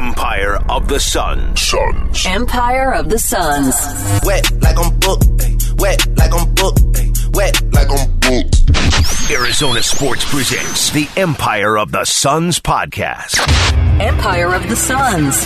Empire of the Sun. Suns. Empire of the Suns. Wet like I'm booked. Wet like I'm booked. Wet like I'm booked. Arizona Sports presents the Empire of the Suns podcast. Empire of the Suns.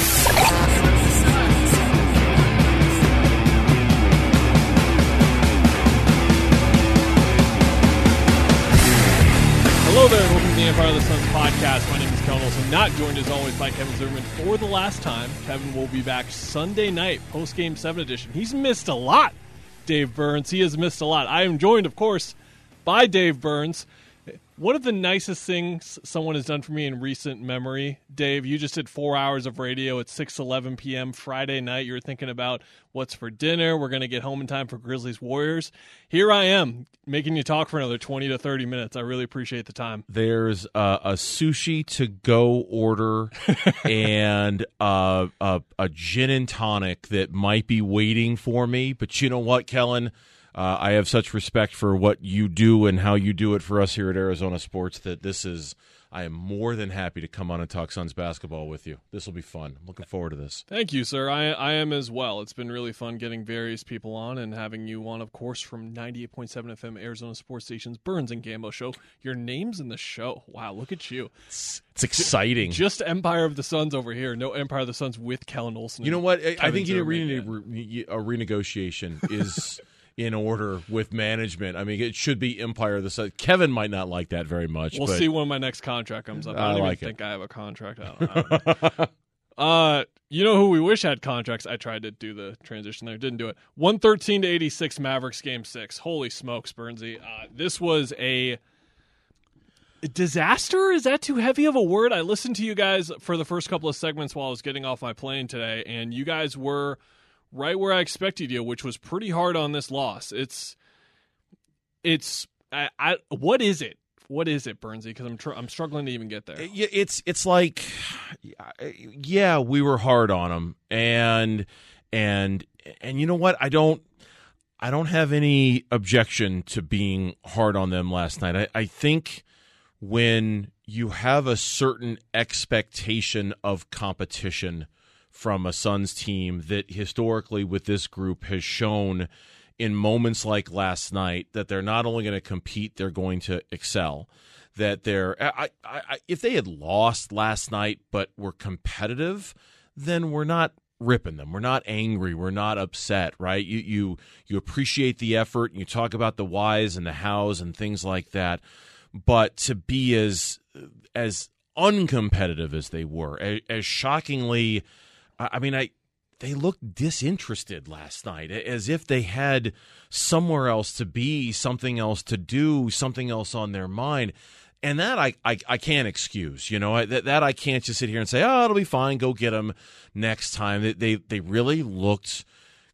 Hello there, welcome to the Empire of the Suns podcast. My name is Olson, not joined as always by Kevin Zimmerman for the last time. Kevin will be back Sunday night, post game 7 edition. He's missed a lot, Dave Burns. He has missed a lot. I am joined, of course, by Dave Burns. One of the nicest things someone has done for me in recent memory, Dave, you just did four hours of radio at 6 11 p.m. Friday night. You were thinking about what's for dinner. We're going to get home in time for Grizzlies Warriors. Here I am, making you talk for another 20 to 30 minutes. I really appreciate the time. There's uh, a sushi to go order and uh, a, a gin and tonic that might be waiting for me. But you know what, Kellen? Uh, I have such respect for what you do and how you do it for us here at Arizona Sports that this is. I am more than happy to come on and talk Suns basketball with you. This will be fun. I'm looking forward to this. Thank you, sir. I, I am as well. It's been really fun getting various people on and having you on, of course, from 98.7 FM Arizona Sports Station's Burns and Gambo show. Your name's in the show. Wow, look at you. It's, it's exciting. Just Empire of the Suns over here. No Empire of the Suns with Kellen Olson. You know what? I, I think you Zimmerman need yet. a, re- a renegotiation is in order with management. I mean, it should be Empire Sun. Kevin might not like that very much. We'll but see when my next contract comes up. I I don't like even it. think I have a contract. I don't, I uh, you know who we wish had contracts? I tried to do the transition there, didn't do it. One thirteen to eighty six Mavericks game six. Holy smokes, Bernsey! Uh, this was a disaster. Is that too heavy of a word? I listened to you guys for the first couple of segments while I was getting off my plane today, and you guys were right where I expected you, which was pretty hard on this loss. It's it's I, I what is it? What is it, Bernsey? Because I'm tr- I'm struggling to even get there. It's it's like yeah we were hard on them and and and you know what i don't i don't have any objection to being hard on them last night i, I think when you have a certain expectation of competition from a Suns team that historically with this group has shown in moments like last night that they're not only going to compete, they're going to excel. That they're, I, I, I, if they had lost last night but were competitive, then we're not ripping them. We're not angry. We're not upset, right? You you you appreciate the effort. And you talk about the whys and the hows and things like that. But to be as as uncompetitive as they were, as, as shockingly, I mean, I they looked disinterested last night, as if they had somewhere else to be, something else to do, something else on their mind. And that I, I, I can't excuse, you know, I, that, that I can't just sit here and say, oh, it'll be fine, go get them next time. They, they, they really looked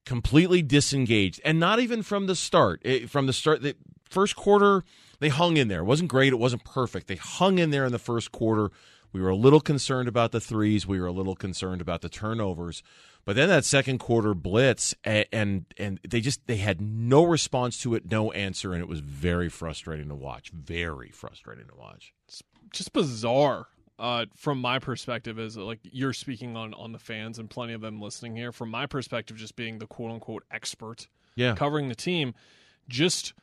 completely disengaged, and not even from the start. It, from the start, the first quarter, they hung in there. It wasn't great. It wasn't perfect. They hung in there in the first quarter. We were a little concerned about the threes. We were a little concerned about the turnovers. But then that second quarter blitz, and, and and they just they had no response to it, no answer, and it was very frustrating to watch. Very frustrating to watch. It's just bizarre. Uh, from my perspective, is like you're speaking on on the fans and plenty of them listening here. From my perspective, just being the quote unquote expert Yeah, covering the team, just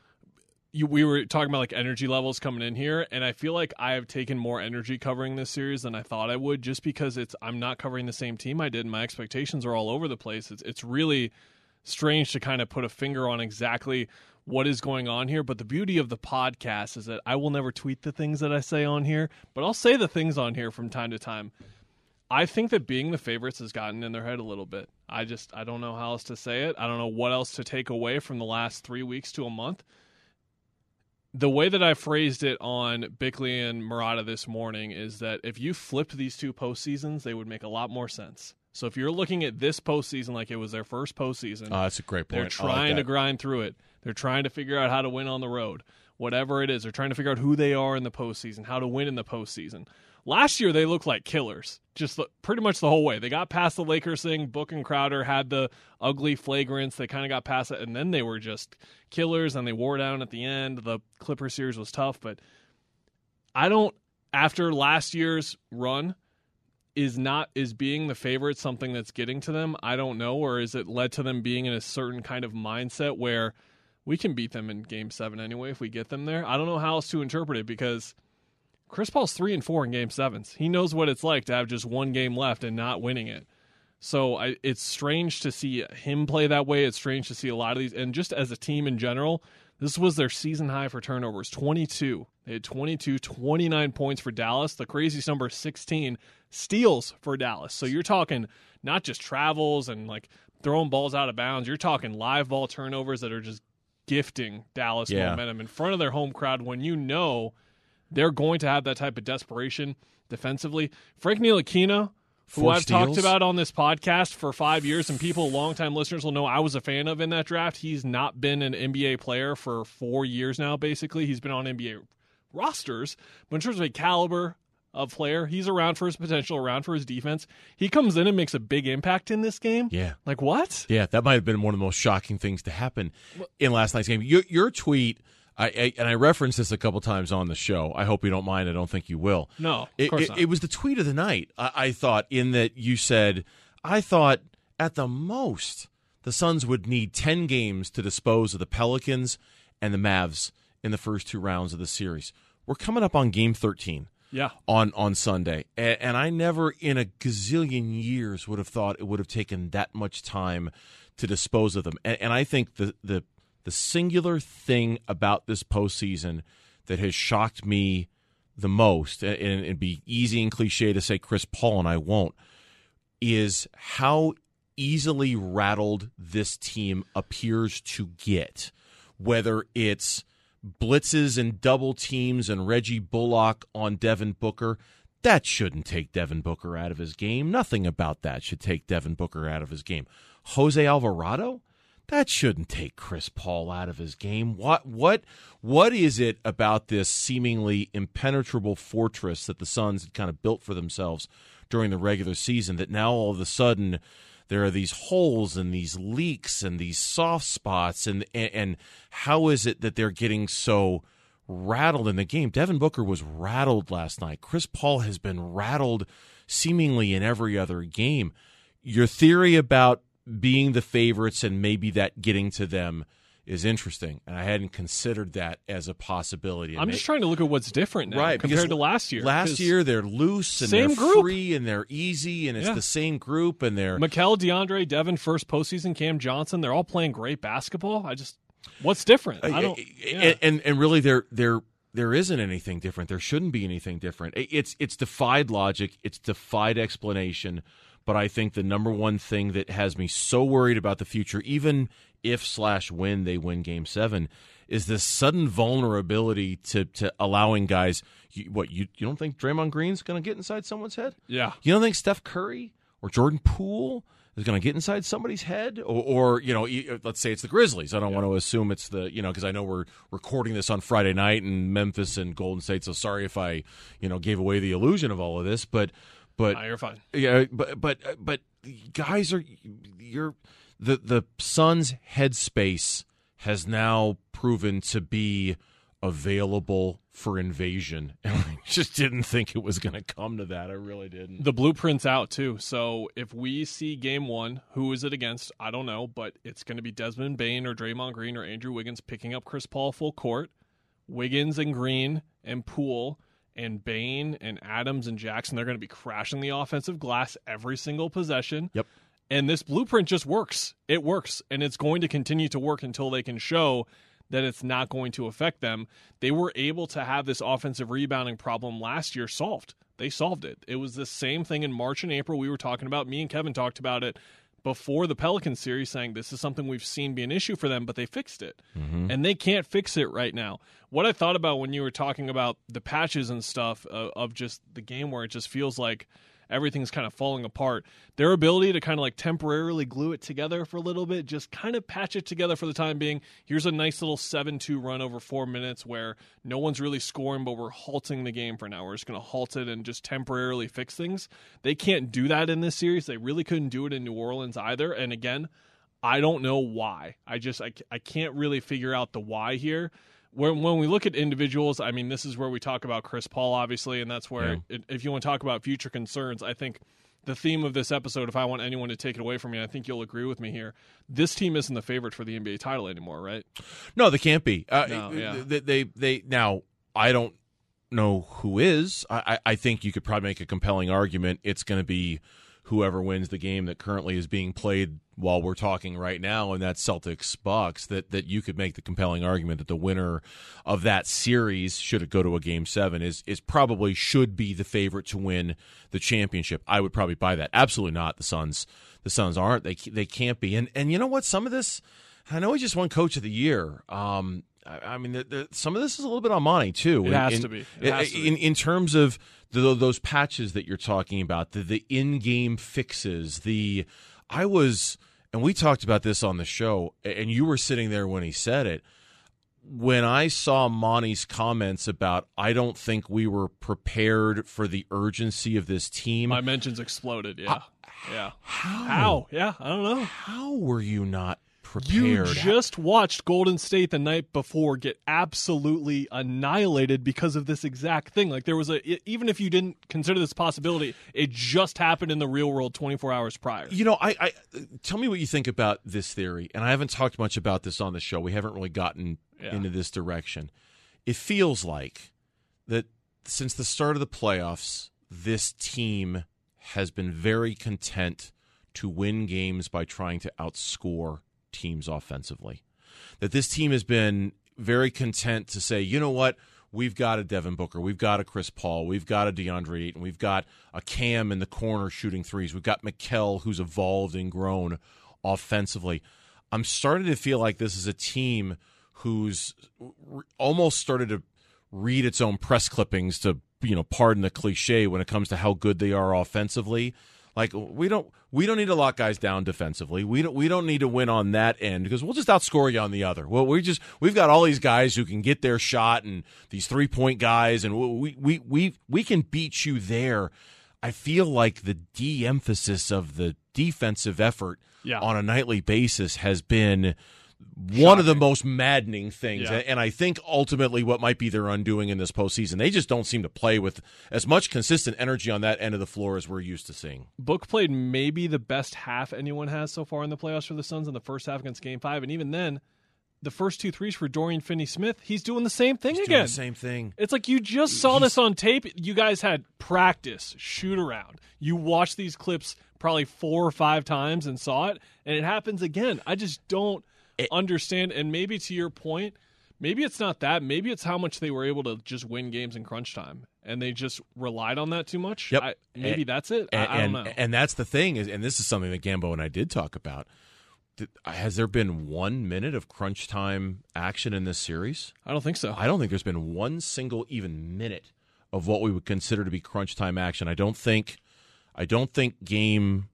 you, we were talking about like energy levels coming in here, and I feel like I have taken more energy covering this series than I thought I would, just because it's I'm not covering the same team I did. And my expectations are all over the place. It's it's really strange to kind of put a finger on exactly what is going on here. But the beauty of the podcast is that I will never tweet the things that I say on here, but I'll say the things on here from time to time. I think that being the favorites has gotten in their head a little bit. I just I don't know how else to say it. I don't know what else to take away from the last three weeks to a month. The way that I phrased it on Bickley and Marotta this morning is that if you flipped these two postseasons, they would make a lot more sense. So if you're looking at this postseason like it was their first postseason, uh, that's a great point. they're trying to grind through it. They're trying to figure out how to win on the road. Whatever it is, they're trying to figure out who they are in the postseason, how to win in the postseason. Last year they looked like killers, just the, pretty much the whole way. They got past the Lakers thing. Book and Crowder had the ugly flagrants. They kind of got past it, and then they were just killers, and they wore down at the end. The Clipper series was tough, but I don't. After last year's run, is not is being the favorite something that's getting to them? I don't know, or is it led to them being in a certain kind of mindset where we can beat them in game seven anyway if we get them there? I don't know how else to interpret it because Chris Paul's three and four in game sevens. He knows what it's like to have just one game left and not winning it. So I, it's strange to see him play that way. It's strange to see a lot of these, and just as a team in general, this was their season high for turnovers 22. They had 22, 29 points for Dallas. The craziest number 16 steals for Dallas. So you're talking not just travels and like throwing balls out of bounds, you're talking live ball turnovers that are just gifting Dallas Yeah. momentum in front of their home crowd when you know they're going to have that type of desperation defensively. Frank Ntilikina, who Four I've talked about on this podcast for five years, and people, longtime listeners, will know I was a fan of in that draft. He's not been an NBA player for four years now, basically. He's been on NBA rosters, but in terms of a caliber of player, he's around for his potential, around for his defense. He comes in and makes a big impact in this game. Yeah. Like, what? Yeah, that might have been one of the most shocking things to happen in last night's game. Your, your tweet, I, I and I referenced this a couple times on the show. I hope you don't mind. I don't think you will. No, of it, course it, not. it was the tweet of the night. I, I thought in that you said, I thought at the most the Suns would need ten games to dispose of the Pelicans and the Mavs in the first two rounds of the series. We're coming up on Game thirteen Yeah. on on Sunday, and, and I never in a gazillion years would have thought it would have taken that much time to dispose of them. And, and I think the the the singular thing about this postseason that has shocked me the most, and it'd be easy and cliche to say Chris Paul, and I won't, is how easily rattled this team appears to get. Whether it's blitzes and double teams and Reggie Bullock on Devin Booker, that shouldn't take Devin Booker out of his game. Nothing about that should take Devin Booker out of his game. Jose Alvarado, that shouldn't take Chris Paul out of his game. What what what is it about this seemingly impenetrable fortress that the Suns had kind of built for themselves during the regular season that now all of a sudden there are these holes and these leaks and these soft spots and and, and how is it that they're getting so rattled in the game? Devin Booker was rattled last night. Chris Paul has been rattled seemingly in every other game. Your theory about being the favorites and maybe that getting to them is interesting, and I hadn't considered that as a possibility. And I'm just trying to look at what's different now right compared to last year. Last year they're loose and Same they're group. free and they're easy and it's Yeah. the same group and they're Mikal, DeAndre, Devin, first postseason, Cam Johnson, they're all playing great basketball. I just, what's different? Uh, I don't. yeah. and, and and really there there there isn't anything different. There shouldn't be anything different. It's it's defied logic. It's defied explanation. But I think the number one thing that has me so worried about the future, even if slash when they win Game Seven, is this sudden vulnerability to to allowing guys. You, what you you don't think Draymond Green's going to get inside someone's head? yeah. You don't think Steph Curry or Jordan Poole is going to get inside somebody's head, or, or you know, let's say it's the Grizzlies. I don't want to assume it's the you know because I know we're recording this on Friday night in Memphis and Golden State. So sorry if I you know gave away the illusion of all of this, but but Nah, you're fine. yeah, but but uh, but guys are you're the the Suns' headspace has now proven to be available for invasion, and I just didn't think it was going to come to that. I really didn't. The blueprint's out too. So if we see game one, who is it against? I don't know, but it's going to be Desmond Bane or Draymond Green or Andrew Wiggins picking up Chris Paul full court. Wiggins and Green and Poole and Bane and Adams and Jackson, they're going to be crashing the offensive glass every single possession. Yep. And this blueprint just works. It works. And it's going to continue to work until they can show that it's not going to affect them. They were able to have this offensive rebounding problem last year solved. They solved it. It was the same thing in March and April we were talking about. Me and Kevin talked about it before the Pelican series, saying this is something we've seen be an issue for them, but they fixed it. And they can't fix it right now. What I thought about when you were talking about the patches and stuff uh, of just the game where it just feels like everything's kind of falling apart. Their ability to kind of like temporarily glue it together for a little bit, just kind of patch it together for the time being. Here's a nice little 7 2 run over four minutes where no one's really scoring, but we're halting the game for now. We're just going to halt it and just temporarily fix things. They can't do that in this series. They really couldn't do it in New Orleans either. And again, I don't know why. I just I, I can't really figure out the why here. When when we look at individuals, I mean, this is where we talk about Chris Paul, obviously, and that's where Yeah. it, if you want to talk about future concerns, I think the theme of this episode, if I want anyone to take it away from me, I think you'll agree with me here. This team isn't the favorite for the NBA title anymore, right? No, they can't be. Uh, No, yeah. they, they they now. I don't know who is. I, I I think you could probably make a compelling argument. It's going to be whoever wins the game that currently is being played while we're talking right now, and that's Celtics Bucks. That that you could make the compelling argument that the winner of that series, should it go to a game seven, is is probably should be the favorite to win the championship. I would probably buy that. Absolutely not. The Suns. The Suns aren't. They they can't be. And and you know what? Some of this. I know he just won Coach of the Year. Um, I, I mean, the, the, some of this is a little bit on Monty too. It in, has in- to be. It has to be. in in terms of the, those patches that you're talking about, the the in-game fixes. The I was, and we talked about this on the show, and you were sitting there when he said it. When I saw Monty's comments about, I don't think we were prepared for the urgency of this team. My mentions exploded. Yeah, yeah. How? How? Yeah, I don't know. How were you not You just watched Golden State the night before get absolutely annihilated because of this exact thing. Like there was a even if you didn't consider this possibility, it just happened in the real world 24 hours prior. You know, I, I tell me what you think about this theory, and I haven't talked much about this on the show. We haven't really gotten Yeah. into this direction. It feels like that since the start of the playoffs, this team has been very content to win games by trying to outscore teams offensively. That this team has been very content to say, you know what, we've got a Devin Booker, we've got a Chris Paul, we've got a DeAndre Ayton, we've got a Cam in the corner shooting threes, we've got Mikal who's evolved and grown offensively. I'm starting to feel like this is a team who's almost started to read its own press clippings to you know pardon the cliche when it comes to how good they are offensively like we don't we don't need to lock guys down defensively. We don't we don't need to win on that end because we'll just outscore you on the other. Well we just we've got all these guys who can get their shot and these three point guys and we we we we can beat you there. I feel like the de-emphasis of the defensive effort Yeah. on a nightly basis has been one of the most maddening things. Yeah. And I think ultimately what might be their undoing in this postseason, they just don't seem to play with as much consistent energy on that end of the floor as we're used to seeing. Book played maybe the best half anyone has so far in the playoffs for the Suns in the first half against Game Five, and even then, the first two threes for Dorian Finney-Smith, he's doing the same thing Doing again. the same thing. It's like you just saw this on tape. You guys had practice, shoot around. You watched these clips probably four or five times and saw it, and it happens again. I just don't understand. And maybe to your point, maybe it's not that. Maybe it's how much they were able to just win games in crunch time, and they just relied on that too much. Yep. I, maybe And- that's it. And, I don't and, know. and that's the thing is, and this is something that Gambo and I did talk about. Has there been one minute of crunch time action in this series? I don't think so. I don't think there's been one single even minute of what we would consider to be crunch time action. I don't think I don't think game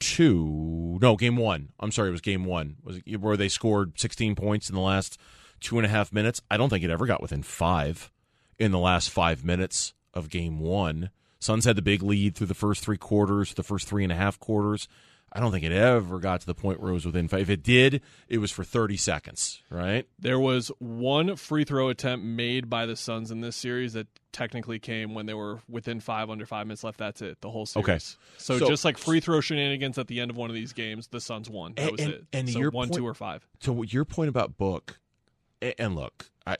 two no, game one. I'm sorry, it was game one. Was it where they scored sixteen points in the last two and a half minutes? I don't think it ever got within five in the last five minutes of game one. Suns had the big lead through the first three quarters, the first three and a half quarters. I don't think it ever got to the point where it was within five. If it did, it was for 30 seconds, right? There was one free throw attempt made by the Suns in this series that technically came when they were within five under five minutes left. That's it, the whole series. Okay. So, So- just like free throw shenanigans at the end of one of these games, the Suns won. That And- was and- it. and so your one, point- two, or five. to your point about book and look i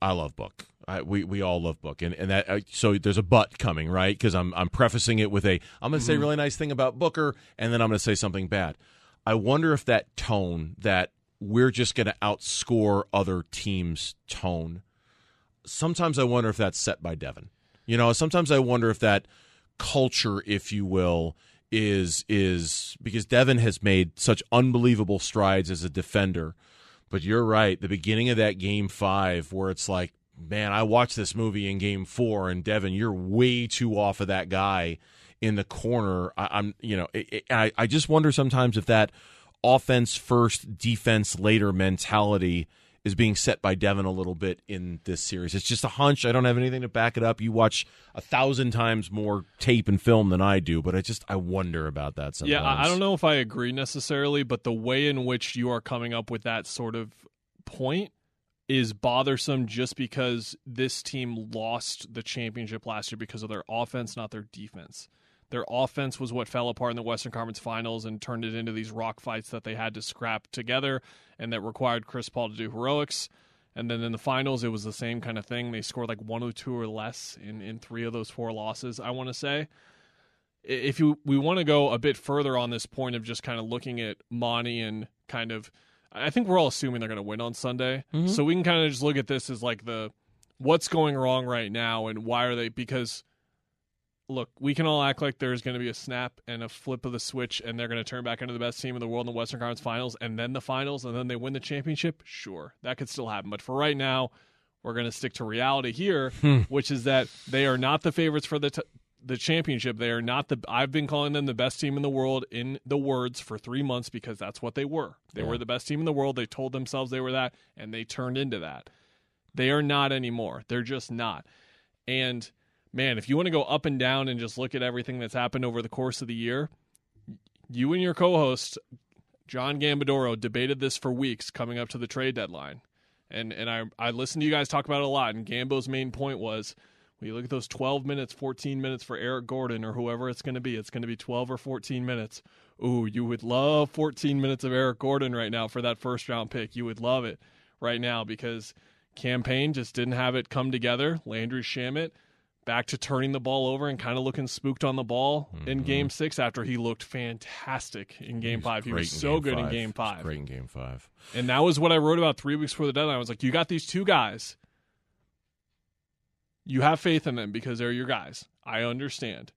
i love book I, we we all love book and and that uh, so there's a but coming right? Because i'm i'm prefacing it with a i'm going to say a really nice thing about booker and then i'm going to say something bad. I wonder if that tone that we're just going to outscore other teams tone sometimes i wonder if that's set by devin. You know sometimes i wonder if that culture if you will is is because devin has made such unbelievable strides as a defender but you're right. The beginning of that game five, where it's like, man, I watched this movie in game four, and Devin, you're way too off of that guy in the corner. I, I'm, you know, it, it- I, I just wonder sometimes if that offense first, defense later mentality is being set by Devin a little bit in this series. It's just a hunch. I don't have anything to back it up. You watch a thousand times more tape and film than I do, but I just I wonder about that sometimes. Yeah, I don't know if I agree necessarily, but the way in which you are coming up with that sort of point is bothersome just because this team lost the championship last year because of their offense, not their defense. Their offense was what fell apart in the Western Conference Finals and turned it into these rock fights that they had to scrap together and that required Chris Paul to do heroics. And then in the finals, it was the same kind of thing. They scored like one or two or less in, in three of those four losses, I want to say. If you we want to go a bit further on this point of just kind of looking at Monty and kind of, I think we're all assuming they're going to win on Sunday. Mm-hmm. So we can kind of just look at this as like the what's going wrong right now and why are they because look, we can all act like there's going to be a snap and a flip of the switch, and they're going to turn back into the best team in the world in the Western Conference Finals, and then the finals, and then they win the championship. Sure, that could still happen. But for right now, we're going to stick to reality here, hmm. which is that they are not the favorites for the. T- the championship. They are not the. I've been calling them the best team in the world in the words for three months because that's what they were. They were the best team in the world. They told themselves they were that, and they turned into that. They are not anymore. They're just not. And man, if you want to go up and down and just look at everything that's happened over the course of the year, you and your co-host John Gambadoro debated this for weeks coming up to the trade deadline. And and I I listened to you guys talk about it a lot and Gambo's main point was when you look at those 12 minutes, 14 minutes for Eric Gordon or whoever it's going to be, it's going to be 12 or 14 minutes. Ooh, you would love 14 minutes of Eric Gordon right now for that first round pick. You would love it right now because Cam Payne just didn't have it come together. Landry Shamet back to turning the ball over and kind of looking spooked on the ball in mm-hmm. game six after he looked fantastic in game five. He was so good in game five. Great in game five. And that was what I wrote about three weeks before the deadline. I was like, you got these two guys. You have faith in them because they're your guys. I understand.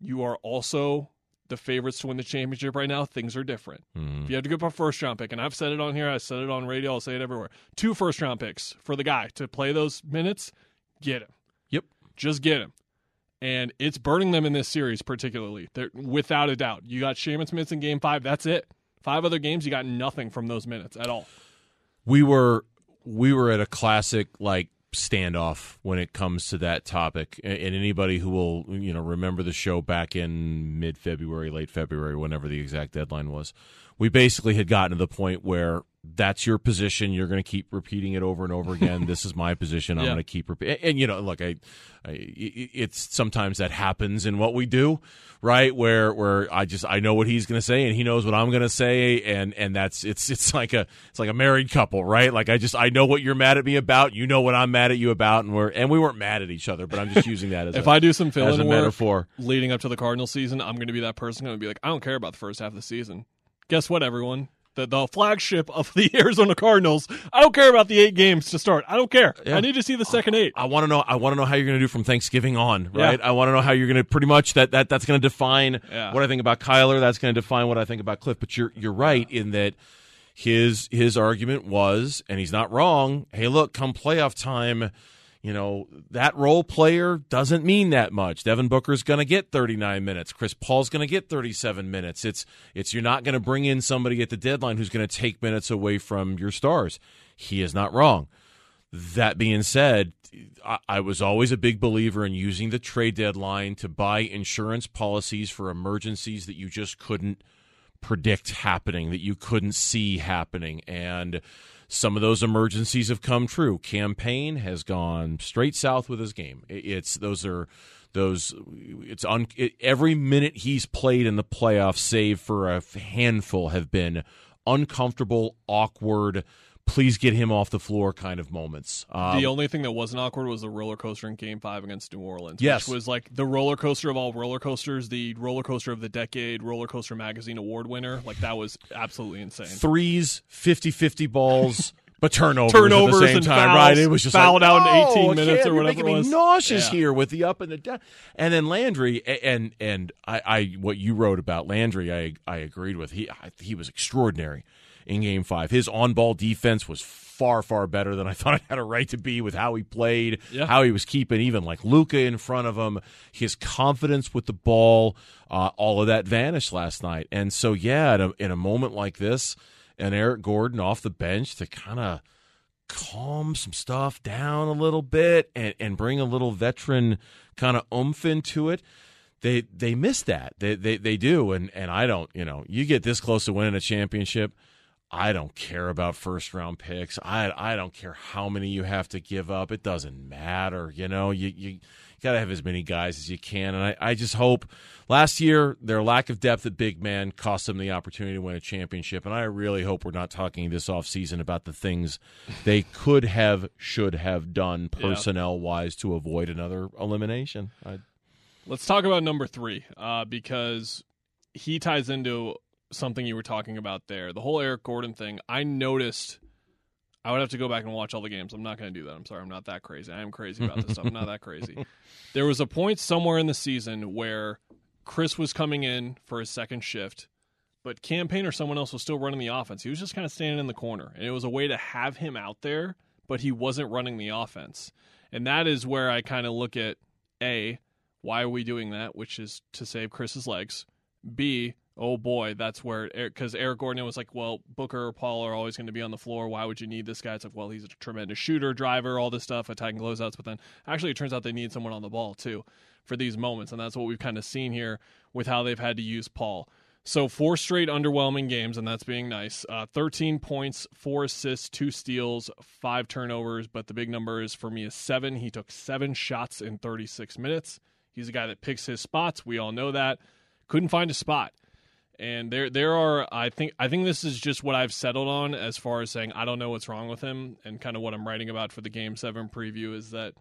You are also the favorites to win the championship right now. Things are different. Mhm. If you have to give up a first round pick, and I've said it on here, I said it on radio, I'll say it everywhere. Two first round picks for the guy to play those minutes, get him. Yep. Just get him. And it's burning them in this series, particularly. They're, without a doubt. You got Shamet's minutes in game five. That's it. Five other games, you got nothing from those minutes at all. we were we were at a classic like standoff when it comes to that topic. And anybody who will you know remember the show back in mid February late February whenever the exact deadline was we basically had gotten to the point where that's your position. You're going to keep repeating it over and over again. This is my position. I'm Yeah. going to keep repeating and, you know look I, I it's sometimes that happens in what we do right? Where where i just i know what he's going to say and he knows what i'm going to say and and that's it's it's like a it's like a married couple right? Like i just i know what you're mad at me about. You know what i'm mad at you about and we're and we weren't mad at each other but i'm just using that as If a, I do some as a metaphor. leading up to the Cardinal season, I'm going to be that person going to be like, I don't care about the first half of the season. Guess what, everyone? The, the flagship of the Arizona Cardinals. I don't care about the eight games to start. I don't care. Yeah. I need to see the second eight. I want to know. I want to know how you're going to do from Thanksgiving on, Yeah. right? I want to know how you're going to pretty much that that that's going to define Yeah. what I think about Kyler. That's going to define what I think about Kliff. But you're you're right in that his his argument was, and he's not wrong. Hey, look, come playoff time, you know that role player doesn't mean that much. Devin Booker's going to get 39 minutes. Chris Paul's going to get 37 minutes. It's it's you're not going to bring in somebody at the deadline who's going to take minutes away from your stars. He is not wrong. That being said, I, I was always a big believer in using the trade deadline to buy insurance policies for emergencies that you just couldn't predict happening, that you couldn't see happening. And some of those emergencies have come true. Cam Payne has gone straight south with his game. It's those are those it's on it, every minute he's played in the playoffs save for a handful have been uncomfortable, awkward, please get him off the floor kind of moments. Um, the only thing that wasn't awkward was the roller coaster in Game Five against New Orleans. Yes. which was like the roller coaster of all roller coasters, the roller coaster of the decade, roller coaster magazine award winner. Like that was absolutely insane. threes, 50-50 balls, but turnovers, Turnovers at the same time, fouls, right? It was just fouled like, out in "No, 18 I minutes or whatever making it me was." nauseous Yeah. here with the up and the down. And then Landry and and I, I what you wrote about Landry, I I agreed with. He I, he was extraordinary in Game Five. His on ball defense was far far better than I thought it had a right to be with how he played, Yeah. how he was keeping even like Luka in front of him. His confidence with the ball, uh, all of that vanished last night. And so yeah, in a, in a moment like this, and Eric Gordon off the bench to kind of calm some stuff down a little bit and, and bring a little veteran kind of oomph into it. They they miss that. They they they do and and I don't, you know, you get this close to winning a championship, I don't care about first round picks. I I don't care how many you have to give up. It doesn't matter. You know, you you got to have as many guys as you can. And I, I just hope last year their lack of depth at big man cost them the opportunity to win a championship. And I really hope we're not talking this offseason about the things they could have, should have done personnel wise to avoid another elimination. I, Let's talk about number three uh, because he ties into something you were talking about there. The whole Eric Gordon thing. I noticed. I would have to go back and watch all the games. I'm not going to do that. I'm sorry. I'm not that crazy. I am crazy about this stuff. I'm not that crazy. There was a point somewhere in the season where Chris was coming in for his second shift, but Cam Payne or someone else was still running the offense. He was just kind of standing in the corner, and it was a way to have him out there, but he wasn't running the offense. And that is where I kind of look at a why are we doing that? Which is to save Chris's legs. B, oh boy, that's where because Eric Gordon was like, well, Booker or Paul are always going to be on the floor. Why would you need this guy? It's like, well, he's a tremendous shooter, driver, all this stuff, attacking closeouts. But then actually, it turns out they need someone on the ball too for these moments, and that's what we've kind of seen here with how they've had to use Paul. So four straight underwhelming games, and that's being nice. Uh, Thirteen points, four assists, two steals, five turnovers. But the big number is for me is seven. He took seven shots in 36 minutes. He's a guy that picks his spots. We all know that. Couldn't find a spot. And there there are I think I think this is just what I've settled on as far as saying I don't know what's wrong with him and kind of what I'm writing about for the game 7 preview is that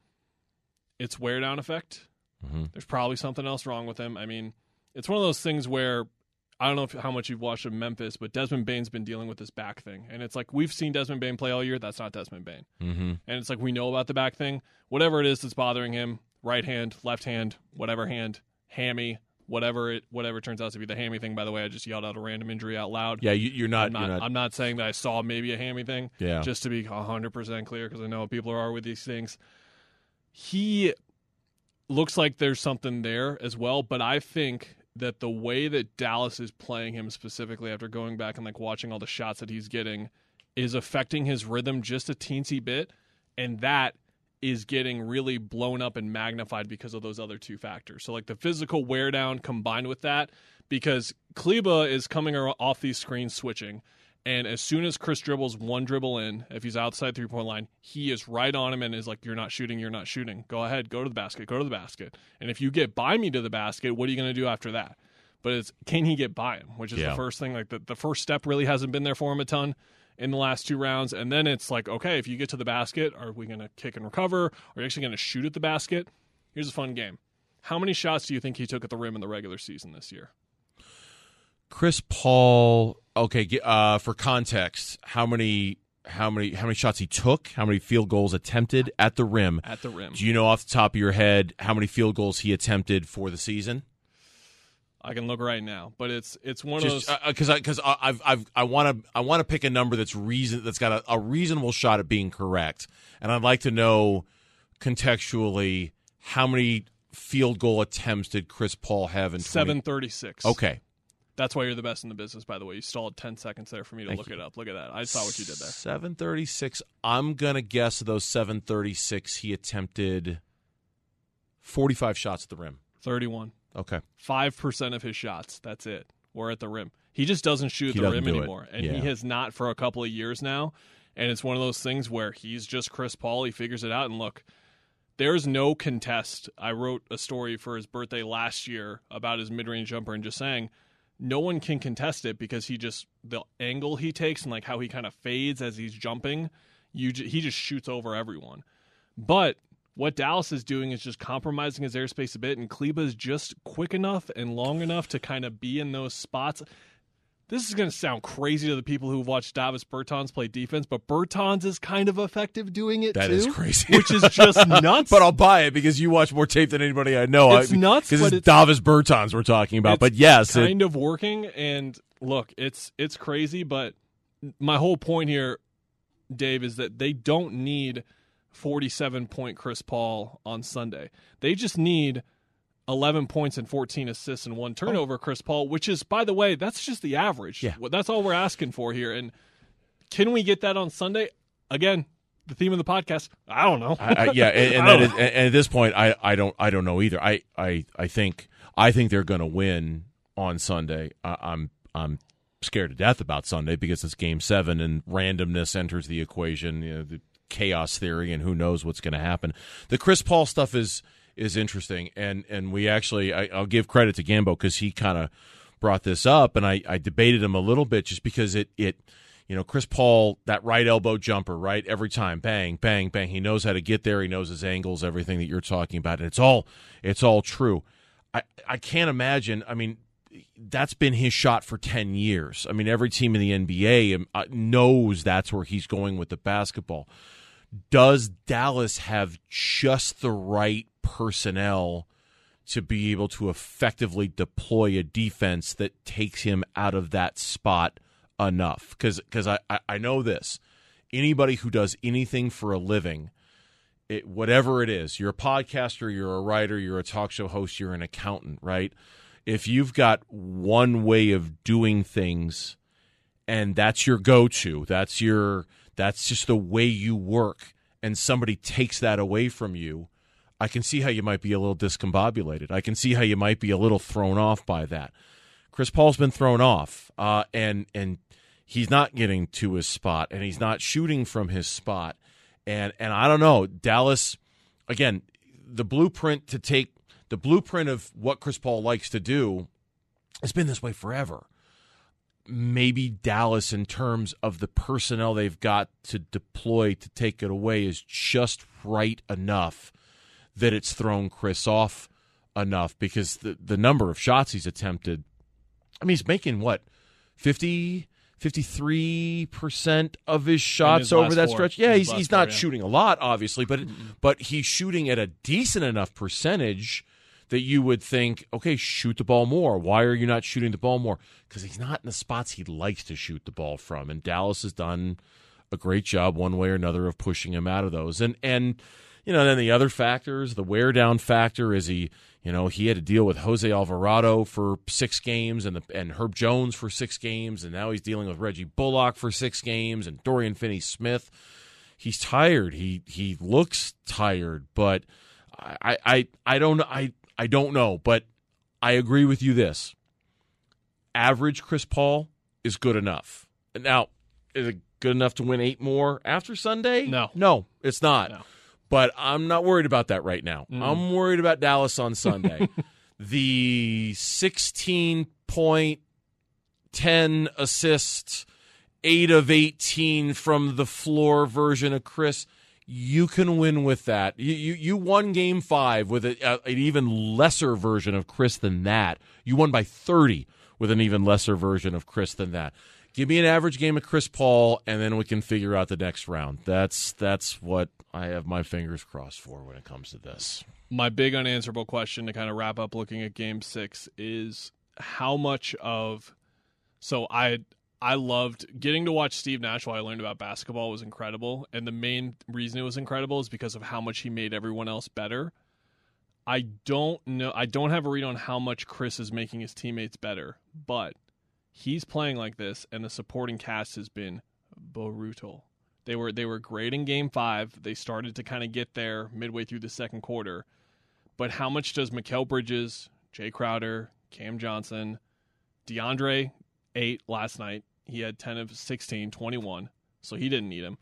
it's wear down effect. mm-hmm. There's probably something else wrong with him. I mean, it's one of those things where I don't know if, how much you've watched of Memphis, but Desmond Bane's been dealing with this back thing. And it's like we've seen Desmond Bane play all year. That's not Desmond Bane, Mm-hmm. And it's like we know about the back thing. Whatever it is that's bothering him, right hand, left hand, whatever hand, hammy, whatever it whatever turns out to be the hammy thing. By the way, I just yelled out a random injury out loud. Yeah, you, you're not. I'm not, you're not. I'm not saying that I saw maybe a hammy thing. Yeah. Just to be 100% clear, because I know people are with these things. He looks like there's something there as well, but I think that the way that Dallas is playing him specifically after going back and like watching all the shots that he's getting is affecting his rhythm just a teensy bit. And that is getting really blown up and magnified because of those other two factors. So like the physical wear down combined with that, because Kleber is coming off these screens switching. And as soon as Chris dribbles one dribble in, if he's outside three point line, he is right on him and is like, You're not shooting, you're not shooting. Go ahead, go to the basket, go to the basket. And if you get by me to the basket, what are you going to do after that? But it's can he get by him, which is Yeah. the first thing. Like the, the first step really hasn't been there for him a ton in the last two rounds. And then it's like, okay, if you get to the basket, are we going to kick and recover? Are you actually going to shoot at the basket? Here's a fun game. How many shots do you think he took at the rim in the regular season this year? Chris Paul. Okay, uh, for context, how many how many how many shots he took? How many field goals attempted at the rim? At the rim. Do you know off the top of your head how many field goals he attempted for the season? I can look right now, but it's it's one of Just those. Uh, uh, because because I've I've I want to I want to pick a number that's reason that's got a, a reasonable shot at being correct, and I'd like to know contextually how many field goal attempts did Chris Paul have in 20 Seven thirty six. Okay, that's why you're the best in the business. By the way, you stalled ten seconds there for me to Thank look you. it up. Look at that. I saw what you did there. Seven thirty six. I'm gonna guess those seven thirty six. He attempted forty five shots at the rim. Thirty one. Okay, Five percent of his shots. That's it. Were at the rim. He just doesn't shoot He the doesn't rim do it. anymore, and Yeah. he has not for a couple of years now. And it's one of those things where he's just Chris Paul. He figures it out. And look, there's no contest. I wrote a story for his birthday last year about his mid-range jumper, and just saying no one can contest it because he just the angle he takes and like how he kind of fades as he's jumping. You he just shoots over everyone. But what Dallas is doing is just compromising his airspace a bit, and Kleber is just quick enough and long enough to kind of be in those spots. This is going to sound crazy to the people who've watched Davis Bertans play defense, but Bertans is kind of effective doing it that too. is crazy. which is just nuts. but I'll buy it because you watch more tape than anybody I know. It's I, nuts, because but it's it's- Davis Bertans we're talking about. It's But yes, it- kind of working. And look, it's it's crazy, but my whole point here, Dave, is that they don't need 47 point Chris Paul on Sunday. They just need 11 points and 14 assists and one turnover, Chris Paul, which is, by the way, that's just the average. Yeah. That's all we're asking for here. And can we get that on Sunday? Again, the theme of the podcast. I don't know. I, I, yeah, and, and I is, and and at this point, I, I don't I don't know either. I I, I think I think they're going to win on Sunday. I, I'm I'm scared to death about Sunday because it's Game Seven and randomness enters the equation. You know, the chaos theory and who knows what's going to happen. The Chris Paul stuff is is interesting, and and we actually I, will give credit to Gambo because he kind of brought this up, and I, I debated him a little bit just because it it you know Chris Paul that right elbow jumper right every time bang bang bang he knows how to get there he knows his angles everything that you're talking about and it's all it's all true. I I can't imagine. I mean that's been his shot for 10 years. I mean, every team in the NBA um, uh, knows that's where he's going with the basketball. Does Dallas have just the right personnel to be able to effectively deploy a defense that takes him out of that spot enough? Because I, I know this. Anybody who does anything for a living, it, whatever it is, you're a podcaster, you're a writer, you're a talk show host, you're an accountant, right? If you've got one way of doing things and that's your go-to, that's your that's just the way you work and somebody takes that away from you, I can see how you might be a little discombobulated. I can see how you might be a little thrown off by that. Chris Paul's been thrown off, uh, and and he's not getting to his spot, and he's not shooting from his spot, and and I don't know. Dallas, again, the blueprint to take the blueprint of what Chris Paul likes to do has been this way forever. Maybe Dallas, in terms of the personnel they've got to deploy to take it away, is just right enough that it's thrown Chris off enough because the the number of shots he's attempted. I mean, he's making what 50 53% of his shots his over that four. stretch. Yeah, he's he's not four, yeah. shooting a lot obviously, but but he's shooting at a decent enough percentage that you would think, okay, shoot the ball more. Why are you not shooting the ball more? Because he's not in the spots he likes to shoot the ball from, and Dallas has done a great job one way or another of pushing him out of those. And and you know, then the other factors, the wear down factor is he, you know, he had to deal with Jose Alvarado for six games and the and Herb Jones for six games, and now he's dealing with Reggie Bullock for six games and Dorian Finney Smith. He's tired. He he looks tired, but I I I don't I I don't know, but I agree with you this. Average Chris Paul is good enough. Now, is it good enough to win eight more after Sunday? No. No, it's not. No. But I'm not worried about that right now. I'm worried about Dallas on Sunday. the 16 point, 10 assists, 8 of 18 from the floor version of Chris. You can win with that. You you, you won game five with a, a, an even lesser version of Chris than that. You won by 30 with an even lesser version of Chris than that. Give me an average game of Chris Paul, and then we can figure out the next round. That's that's what I have my fingers crossed for when it comes to this. my big unanswerable question to kind of wrap up looking at game six is how much of so i i loved getting to watch steve nash while i learned about basketball was incredible and the main reason it was incredible is because of how much he made everyone else better i don't know i don't have a read on how much chris is making his teammates better but he's playing like this and the supporting cast has been brutal they were they were great in game five. They started to kind of get there midway through the second quarter. But how much does Mikal Bridges, Jae Crowder, Cam Johnson, DeAndre Ayton last night? He had ten of 16, 21, so he didn't need him.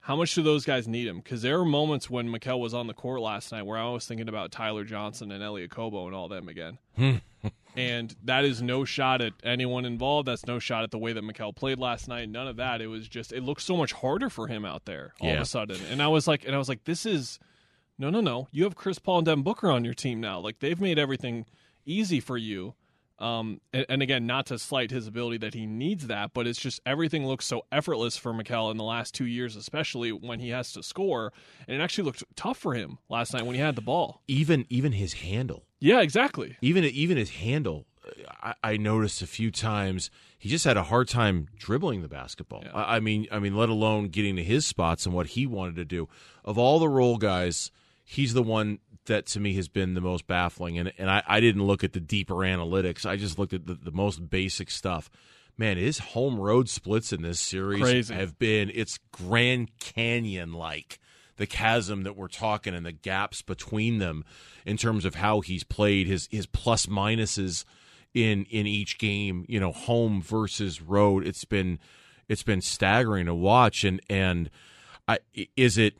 How much do those guys need him? Because there were moments when Mikal was on the court last night where I was thinking about Tyler Johnson and Elie Okobo and all them again. Hmm. and that is no shot at anyone involved. That's no shot at the way that Mikal played last night. None of that. It was just it looked so much harder for him out there all of a sudden. And I was like, and I was like, this is no, no, no. You have Chris Paul and Devin Booker on your team now. Like they've made everything easy for you. Um, and, and again, not to slight his ability that he needs that, but it's just everything looks so effortless for Mikal in the last two years, especially when he has to score. And it actually looked tough for him last night when he had the ball. Even even his handle, Yeah, exactly. even even his handle, I, I noticed a few times he just had a hard time dribbling the basketball. Yeah. I, I mean, I mean, let alone getting to his spots and what he wanted to do. Of all the role guys, he's the one that to me has been the most baffling. And and I, I didn't look at the deeper analytics. I just looked at the, the most basic stuff. Man, his home road splits in this series Crazy. have been it's Grand Canyon like the chasm that we're talking and the gaps between them in terms of how he's played his his plus minuses in in each game, you know, home versus road. It's been it's been staggering to watch and and I, is it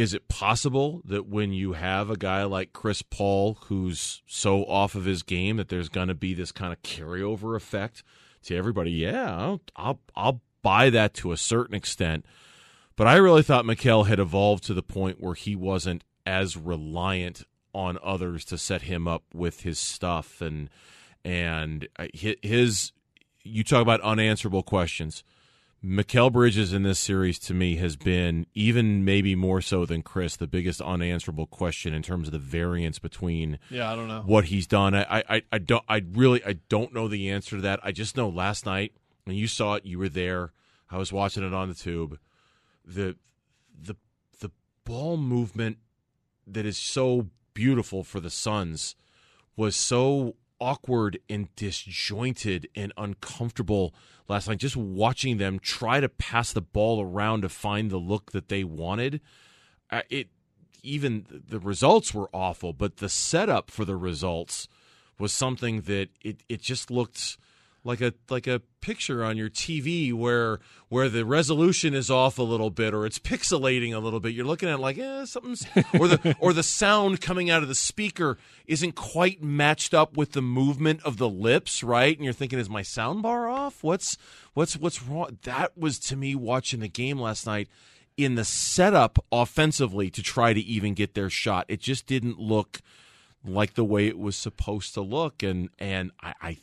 is it possible that when you have a guy like Chris Paul who's so off of his game that there's going to be this kind of carryover effect to everybody? Yeah, I'll, I'll I'll buy that to a certain extent. But I really thought Mikal had evolved to the point where he wasn't as reliant on others to set him up with his stuff and and uh, his you talk about unanswerable questions. Mikal Bridges in this series to me has been even maybe more so than Chris the biggest unanswerable question in terms of the variance between yeah I don't know. what he's done. I I, I don't I really I don't know the answer to that. I just know last night when you saw it you were there. I was watching it on the tube. The the the ball movement that is so beautiful for the Suns was so awkward and disjointed and uncomfortable last night. Just watching them try to pass the ball around to find the look that they wanted, uh, it even the results were awful, but the setup for the results was something that it it just looked like a like a picture on your TV where where the resolution is off a little bit or it's pixelating a little bit. You're looking at like eh, something's or the or the sound coming out of the speaker isn't quite matched up with the movement of the lips, right? And you're thinking, is my sound bar off? What's what's what's wrong? That was to me watching the game last night in the setup offensively to try to even get their shot. It just didn't look like the way it was supposed to look and and I, I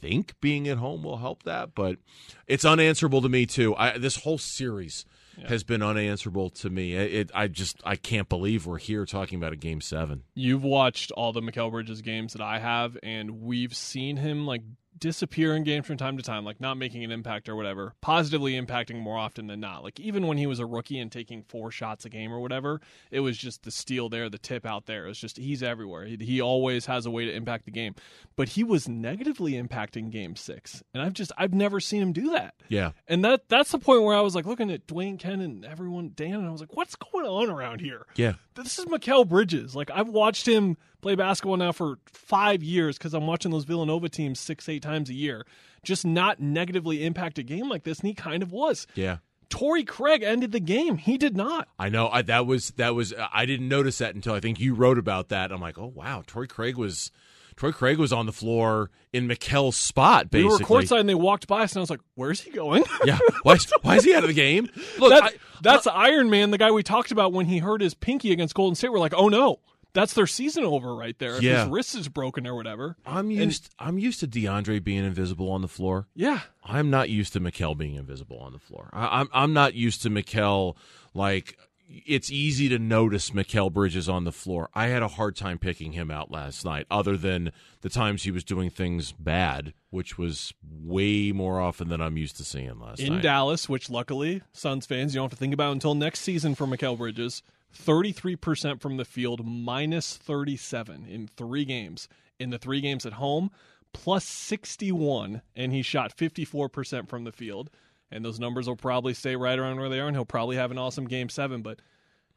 think being at home will help that, but it's unanswerable to me too. I, this whole series yeah. has been unanswerable to me. It, I just I can't believe we're here talking about a game seven. You've watched all the Mikal Bridges games that I have, and we've seen him like disappear in games from time to time, like not making an impact or whatever, positively impacting more often than not. Like even when he was a rookie and taking four shots a game or whatever, it was just the steal there, the tip out there. It was just he's everywhere. He, he always has a way to impact the game. But he was negatively impacting game six. And I've just I've never seen him do that. Yeah. And that that's the point where I was like looking at Dwayne Ken and everyone Dan and I was like, what's going on around here? Yeah. This is Mikal Bridges. Like I've watched him play basketball now for five years because I'm watching those Villanova teams six, eight times a year. Just not negatively impact a game like this, and he kind of was. Yeah. Torrey Craig ended the game. He did not. I know. I, that was that was. I didn't notice that until I think you wrote about that. I'm like, oh wow, Torrey Craig was. Torrey Craig was on the floor in Mikal's spot. Basically, we were courtside and they walked by us, and I was like, "Where's he going?" yeah, why is, why is he out of the game? Look, that, I, that's Iron Man, the guy we talked about when he hurt his pinky against Golden State. We're like, "Oh no, that's their season over right there. Yeah. his wrist is broken or whatever. I'm used and, I'm used to DeAndre being invisible on the floor. Yeah. I'm not used to Mikal being invisible on the floor. I, I'm I'm not used to Mikal like it's easy to notice Mikal Bridges on the floor. I had a hard time picking him out last night, other than the times he was doing things bad, which was way more often than I'm used to seeing last In night. Dallas, which luckily Suns fans you don't have to think about until next season for Mikal Bridges. 33% from the field, minus 37 in three games. In the three games at home, plus 61, and he shot 54% from the field. And those numbers will probably stay right around where they are, and he'll probably have an awesome game seven. But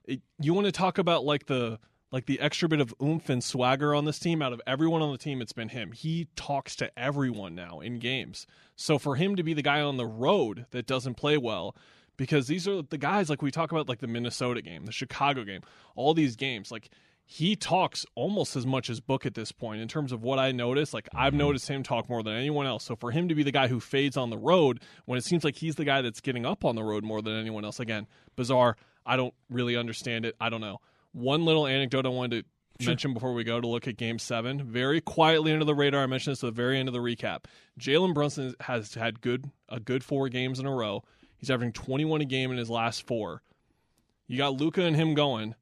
it, you want to talk about like the like the extra bit of oomph and swagger on this team? Out of everyone on the team it's been him. He talks to everyone now in games. So for him to be the guy on the road that doesn't play well because these are the guys like we talk about like the Minnesota game, the Chicago game, all these games like he talks almost as much as Book at this point in terms of what I notice. Like I've mm-hmm. noticed him talk more than anyone else. So for him to be the guy who fades on the road when it seems like he's the guy that's getting up on the road more than anyone else, again, bizarre. I don't really understand it. I don't know. One little anecdote I wanted to sure. mention before we go to look at Game Seven, very quietly under the radar. I mentioned this at the very end of the recap. Jalen Brunson has had good a good four games in a row. He's averaging 21 a game in his last four. You got Luka and him going.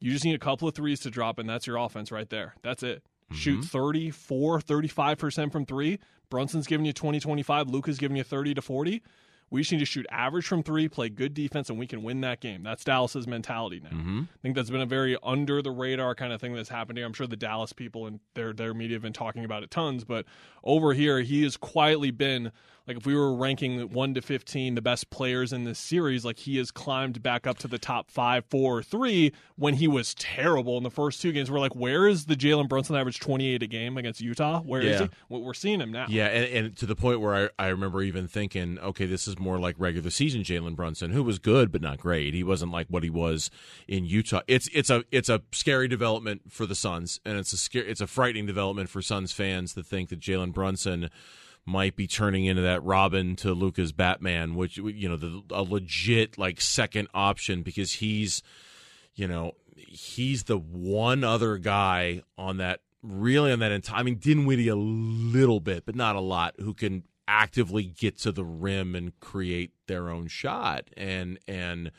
You just need a couple of threes to drop, and that's your offense right there. That's it. Mm-hmm. Shoot 34, 35% from three. Brunson's giving you 20, 25. Luka's giving you 30 to 40. We just need to shoot average from three, play good defense, and we can win that game. That's Dallas's mentality now. Mm-hmm. I think that's been a very under the radar kind of thing that's happened here. I'm sure the Dallas people and their their media have been talking about it tons, but over here he has quietly been like if we were ranking one to fifteen the best players in this series, like he has climbed back up to the top five, four, or three when he was terrible in the first two games. We're like, where is the Jalen Brunson average 28 a game against Utah? Where is Yeah. he? Well, We're seeing him now. Yeah, and, and to the point where I, I remember even thinking, okay, this is more like regular season Jalen Brunson, who was good but not great. He wasn't like what he was in Utah. It's it's a it's a scary development for the Suns, and it's a scary, it's a frightening development for Suns fans to think that Jalen Brunson might be turning into that Robin to Luka's Batman, which you know the a legit like second option because he's you know he's the one other guy on that really on that entire. I mean, Dinwiddie a little bit, but not a lot, who can actively get to the rim and create their own shot, and and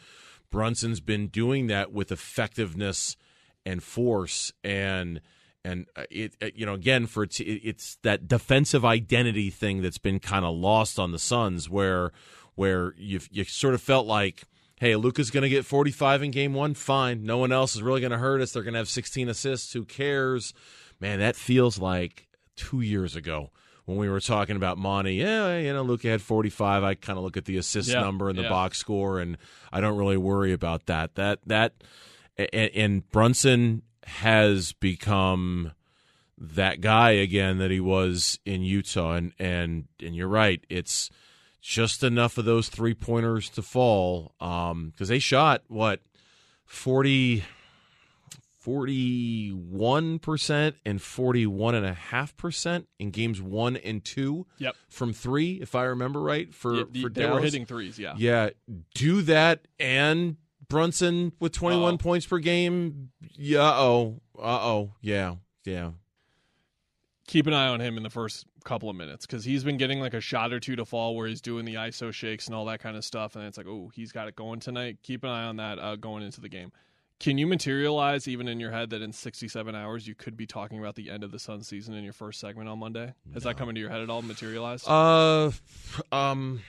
Brunson's been doing that with effectiveness and force and and uh, it, it you know again for it, it's that defensive identity thing that's been kind of lost on the Suns where where you you sort of felt like hey Luka's going to get 45 in game 1 fine. No one else is really going to hurt us. They're going to have 16 assists. Who cares? Man that feels like 2 years ago when we were talking about Monty yeah you know Luca had 45 I kind of look at the assist Yeah, number and the yeah. box score and I don't really worry about that. That that and, and Brunson has become that guy again that he was in Utah and and and you're right it's just enough of those three pointers to fall um cuz they shot what 40 41% and 41.5% in games 1 and 2 Yep. from 3 if I remember right for Yeah, for they were hitting threes. Yeah. Yeah, do that and Brunson with 21 Uh-oh. points per game. Yeah, oh. Uh-oh. Yeah. Yeah. keep an eye on him in the first couple of minutes because he's been getting like a shot or two to fall where he's doing the ISO shakes and all that kind of stuff, and it's like, oh, he's got it going tonight. Keep an eye on that uh, going into the game. Can you materialize even in your head that in 67 hours you could be talking about the end of the Sun season in your first segment on Monday? Has that come into your head at all? Materialized? Uh um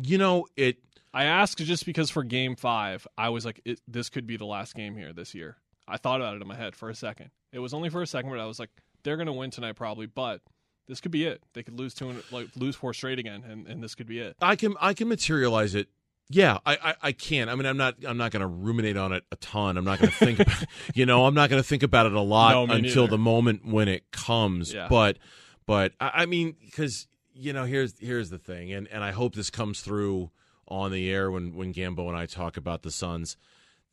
you know, it I asked just because for Game Five, I was like, it, this could be the last game here this year. I thought about it in my head for a second. It was only for a second, but I was like, they're going to win tonight probably, but this could be it. They could lose two, and, like lose four straight again, and, and this could be it. I can I can materialize it. Yeah, I, I, I can. I mean, I'm not I'm not going to ruminate on it a ton. I'm not going to think, about, you know, I'm not going to think about it a lot No, until neither. the moment when it comes. Yeah. But but I, I mean, because you know, here's here's the thing, and and I hope this comes through on the air when when Gambo and I talk about the Suns.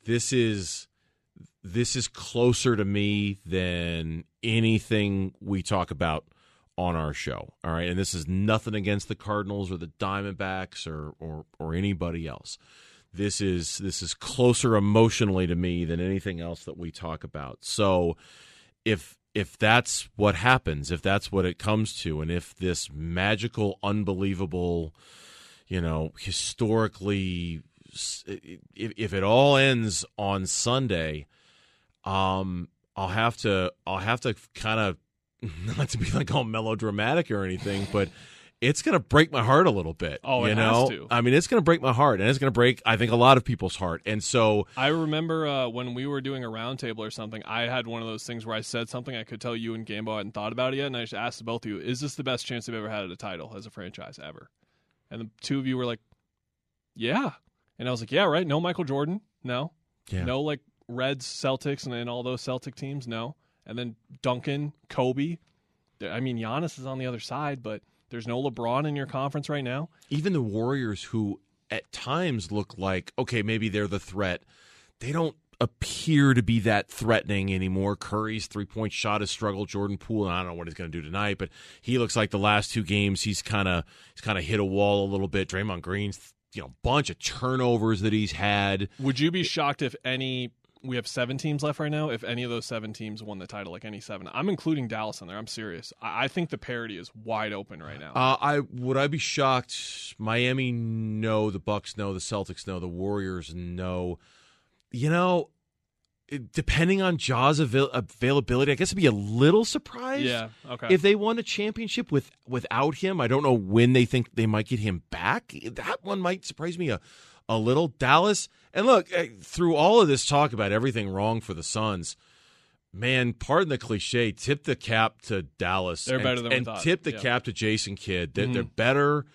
This is this is closer to me than anything we talk about on our show. All right, and this is nothing against the Cardinals or the Diamondbacks or or or anybody else. This is this is closer emotionally to me than anything else that we talk about. So if if that's what happens, if that's what it comes to, and if this magical, unbelievable, you know, historically, if, if it all ends on Sunday, um, I'll have to I'll have to kind of not to be like all melodramatic or anything, but it's gonna break my heart a little bit. Oh, you it has know, to. I mean, it's gonna break my heart, and it's gonna break I think a lot of people's heart, and so I remember uh, when we were doing a roundtable or something, I had one of those things where I said something I could tell you and Gambo hadn't thought about it yet, and I just asked both of you, is this the best chance they've ever had at a title as a franchise ever? And the two of you were like, yeah. And I was like, yeah, right. No Michael Jordan. No. Yeah. No like Reds, Celtics, and then all those Celtic teams. No. And then Duncan, Kobe. I mean, Giannis is on the other side, but there's no LeBron in your conference right now. even the Warriors, who at times look like okay, maybe they're the threat, they don't appear to be that threatening anymore. Curry's three point shot has struggled. Jordan Poole, and I don't know what he's going to do tonight, but he looks like the last two games he's kind of he's kind of hit a wall a little bit. Draymond Green's you know bunch of turnovers that he's had. Would you be shocked if any? We have seven teams left right now. If any of those seven teams won the title, like any seven, I'm including Dallas in there. I'm serious. I, I think the parity is wide open right now. Uh, I would I be shocked? Miami, no. The Bucks, no. The Celtics, no. The Warriors, no. You know, depending on Ja's avail- availability, I guess I'd be a little surprised. Yeah. Okay. If they won a championship with without him, I don't know when they think they might get him back. That one might surprise me a, a little. Dallas, and look, eh, through all of this talk about everything wrong for the Suns, man, pardon the cliche, tip the cap to Dallas. They're and, better than we and tip the Yeah. cap to Jason Kidd. They're, they're Mhm. better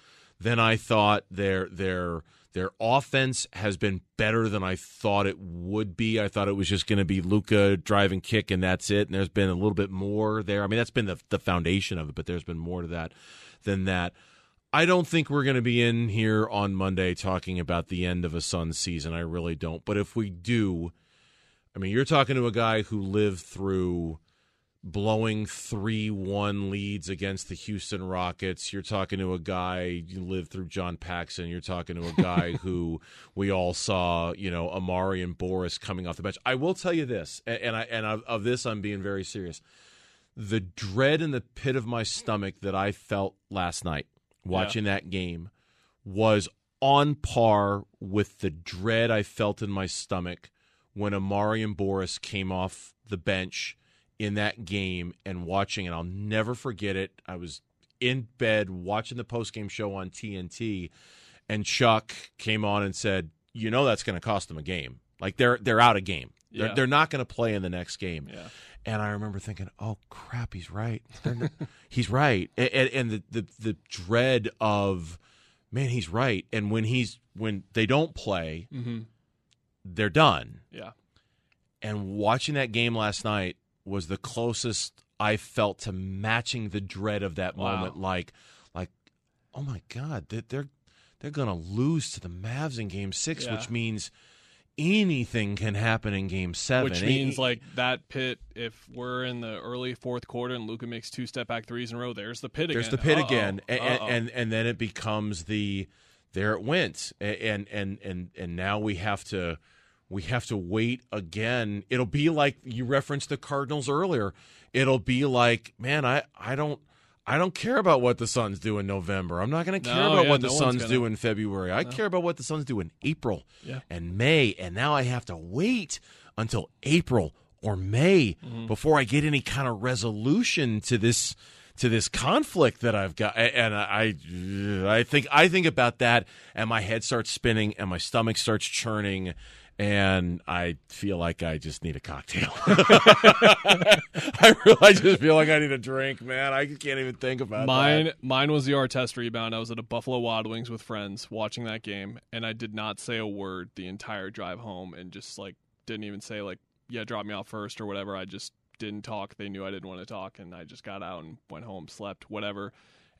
than I thought. Their their their offense has been better than I thought it would be. I thought it was just going to be Luka driving kick and that's it. And there's been a little bit more there. I mean, that's been the the foundation of it, but there's been more to that than that. I don't think we're going to be in here on Monday talking about the end of a Sun season. I really don't. But if we do, I mean, you're talking to a guy who lived through blowing 3-1 leads against the Houston Rockets. You're talking to a guy you lived through John Paxson. You're talking to a guy who we all saw, you know, Amar'e and Boris coming off the bench. I will tell you this, and, and I and of, of this I'm being very serious. The dread in the pit of my stomach that I felt last night watching that game was on par with the dread I felt in my stomach when Amar'e and Boris came off the bench in that game and watching and I'll never forget it. I was in bed watching the postgame show on TNT and Chuck came on and said, "You know that's going to cost them a game. Like they're they're out of game. They're, Yeah. they're not going to play in the next game." yeah. And I remember thinking, "Oh crap, he's right. Not- he's right." And, and, and the, the the dread of, man, he's right. And when he's when they don't play, Mm-hmm. they're done. Yeah. And watching that game last night was the closest I felt to matching the dread of that Wow. moment. Like, like, oh my god, they- they're they're gonna lose to the Mavs in Game Six, Yeah. which means anything can happen in Game Seven. Which means like that pit. If we're in the early fourth quarter and Luka makes two step back threes in a row, there's the pit again. there's the pit Uh-oh. again, and, Uh-oh. and and then it becomes the there it went, and and and and now we have to we have to wait again. It'll be like you referenced the Cardinals earlier. It'll be like, man, I I don't. I don't care about what the Suns do in November. I'm not going to care No, about yeah, what the no Suns gonna. do in February. I care about what the Suns do in April Yeah. and May. And now I have to wait until April or May Mm-hmm. before I get any kind of resolution to this to this conflict that I've got. And I I think I think about that and my head starts spinning and my stomach starts churning and I feel like I just need a cocktail. I really just feel like I need a drink, man. I can't even think about Mine, that. mine was the Artest rebound. I was at a Buffalo Wild Wings with friends watching that game, and I did not say a word the entire drive home, and just like didn't even say like, "Yeah, drop me off first or whatever." I just didn't talk. They knew I didn't want to talk, and I just got out and went home, slept, whatever.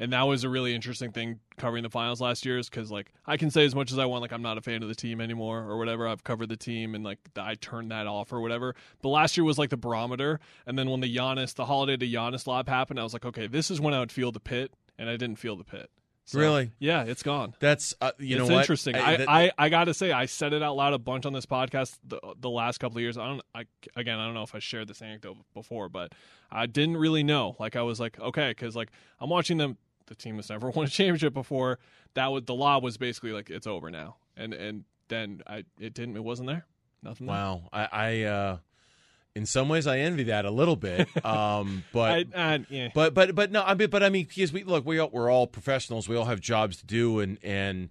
And that was a really interesting thing covering the finals last year, is because like I can say as much as I want, like I'm not a fan of the team anymore or whatever. I've covered the team and like I turned that off or whatever. But last year was like the barometer, and then when the Giannis, the holiday to Giannis lob happened, I was like, okay, this is when I would feel the pit, and I didn't feel the pit. So, Really? Yeah, it's gone. That's uh, you it's know what? interesting. I, that- I, I, got to say, I said it out loud a bunch on this podcast the, the last couple of years. I don't, I, again, I don't know if I shared this anecdote before, but I didn't really know. Like, I was like, okay, because like I'm watching them. The team that's never won a championship before. That was the law was basically like it's over now, and and then I it didn't. It wasn't there. Nothing. there. Wow, I, I uh, in some ways I envy that a little bit. Um, but I, I, yeah. but but but no, I mean, but I mean, because we look, we all, we're all professionals. We all have jobs to do, and and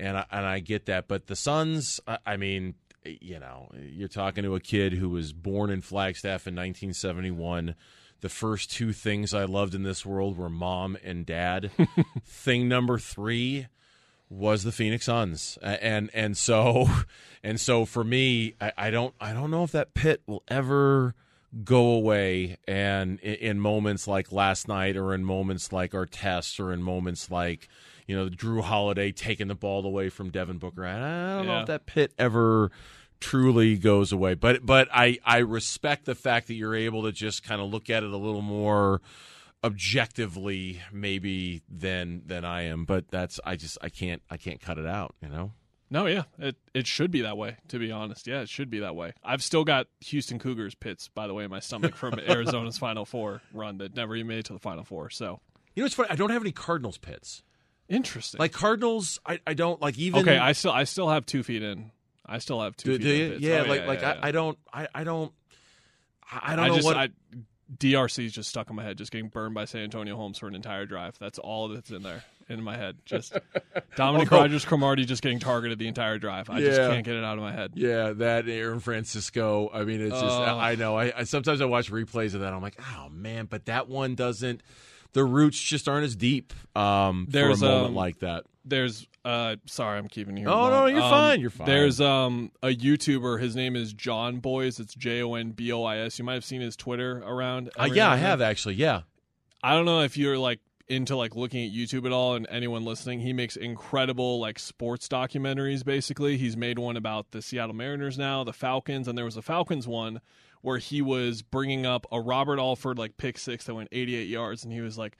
and I, and I get that. But the Suns, I, I mean, you know, you're talking to a kid who was born in Flagstaff in 1971. The first two things I loved in this world were mom and dad. Thing number three was the Phoenix Suns, and and so and so for me, I, I don't I don't know if that pit will ever go away. And in, in moments like last night, or in moments like Artest, or in moments like you know Jrue Holiday taking the ball away from Devin Booker, I don't know if that pit ever truly goes away. But but I I respect the fact that you're able to just kind of look at it a little more objectively maybe than than I am but that's I just I can't I can't cut it out you know No, yeah, it it should be that way. To be honest, yeah, it should be that way. I've still got Houston Cougars pits, by the way, in my stomach from Arizona's Final Four run that never even made it to the Final Four. So you know it's funny I don't have any Cardinals pits interesting. like Cardinals I, I don't like even okay, I still I still have two feet in I still have two. Do, do you? Yeah, Oh, like like yeah, I, yeah. I don't I, I don't I I don't I know just what I, DRC is just stuck in my head, just getting burned by Santonio Holmes for an entire drive. That's all that's in there in my head. Just Dominique Although- Rodgers Cromartie just getting targeted the entire drive. I just can't get it out of my head. Yeah, that Aaron Francisco. I mean, it's just Oh. I know. I, I sometimes I watch replays of that. I'm like, oh man, but that one doesn't. The roots just aren't as deep um, There's, for a moment um, like that. There's uh sorry, I'm keeping you. Oh, no, you're Um, fine, you're fine. There's um a YouTuber. His name is Jon Bois. It's J O N B O I S. You might have seen his Twitter around. Uh, yeah, I have actually. Yeah, I don't know if you're like into like looking at YouTube at all and anyone listening, he makes incredible like sports documentaries basically. He's made one about the Seattle Mariners now, the Falcons, and there was a Falcons one where he was bringing up a Robert Alford like pick 6 that went 88 yards and he was like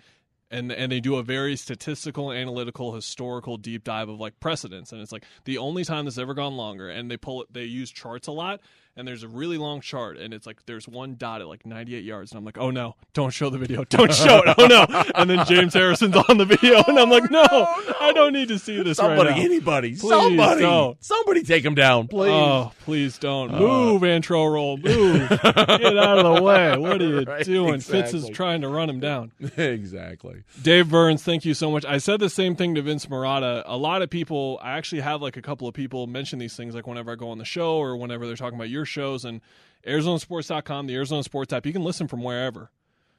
and and they do a very statistical, analytical, historical deep dive of like precedents, and it's like the only time this ever gone longer. And they pull it, they use charts a lot, and there's a really long chart, and it's like there's one dot at like 98 yards, and I'm like, oh no, don't show the video, don't show it, oh no. And then James Harrison's on the video, and I'm like, oh, no, I don't need to see this somebody, right now. anybody, Please somebody, don't. somebody, take him down, please. Oh, please don't uh, move, Antrel Rolle, move, get out of the way. What are you Right, doing? Fitz is trying to run him down. exactly. Dave Burns, thank you so much. I said the same thing to Vince Marotta. A lot of people, I actually have like a couple of people mention these things, like whenever I go on the show or whenever they're talking about your shows and ArizonaSports.com, the Arizona Sports app. You can listen from wherever.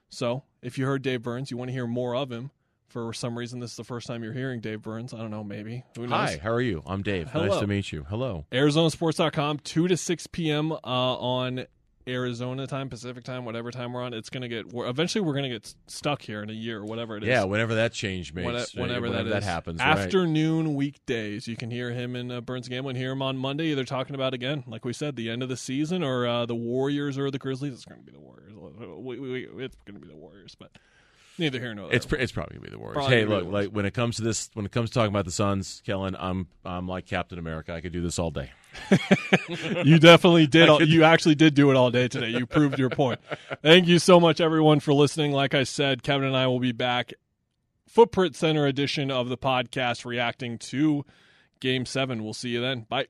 So if you heard Dave Burns, you want to hear more of him. For some reason, this is the first time you're hearing Dave Burns. I don't know, maybe. Who knows? Hi, how are you? I'm Dave. Hello. Nice to meet you. Hello. ArizonaSports.com, 2 to 6 p.m. Uh, on Arizona time, Pacific time, whatever time we're on. It's going to get, we're, eventually we're going to get stuck here in a year or whatever it is. Yeah, whenever that change makes, When- uh, whenever, that, is. happens, right. Afternoon weekdays, you can hear him in uh, Burns Gambling. Hear him on Monday, either talking about again, like we said, the end of the season, or uh, the Warriors or the Grizzlies. It's going to be the Warriors. We, we, we- it's going to be the Warriors, but neither here nor there. It's pr- it's probably gonna be the Warriors. Probably hey, look, like when it comes to this, when it comes to talking about the Suns, Kellen, I'm I'm like Captain America. I could do this all day. you definitely did. All, you actually did do it all day today. You proved your point. Thank you so much, everyone, for listening. Like I said, Kevin and I will be back. Footprint Center edition of the podcast, reacting to Game Seven. We'll see you then. Bye.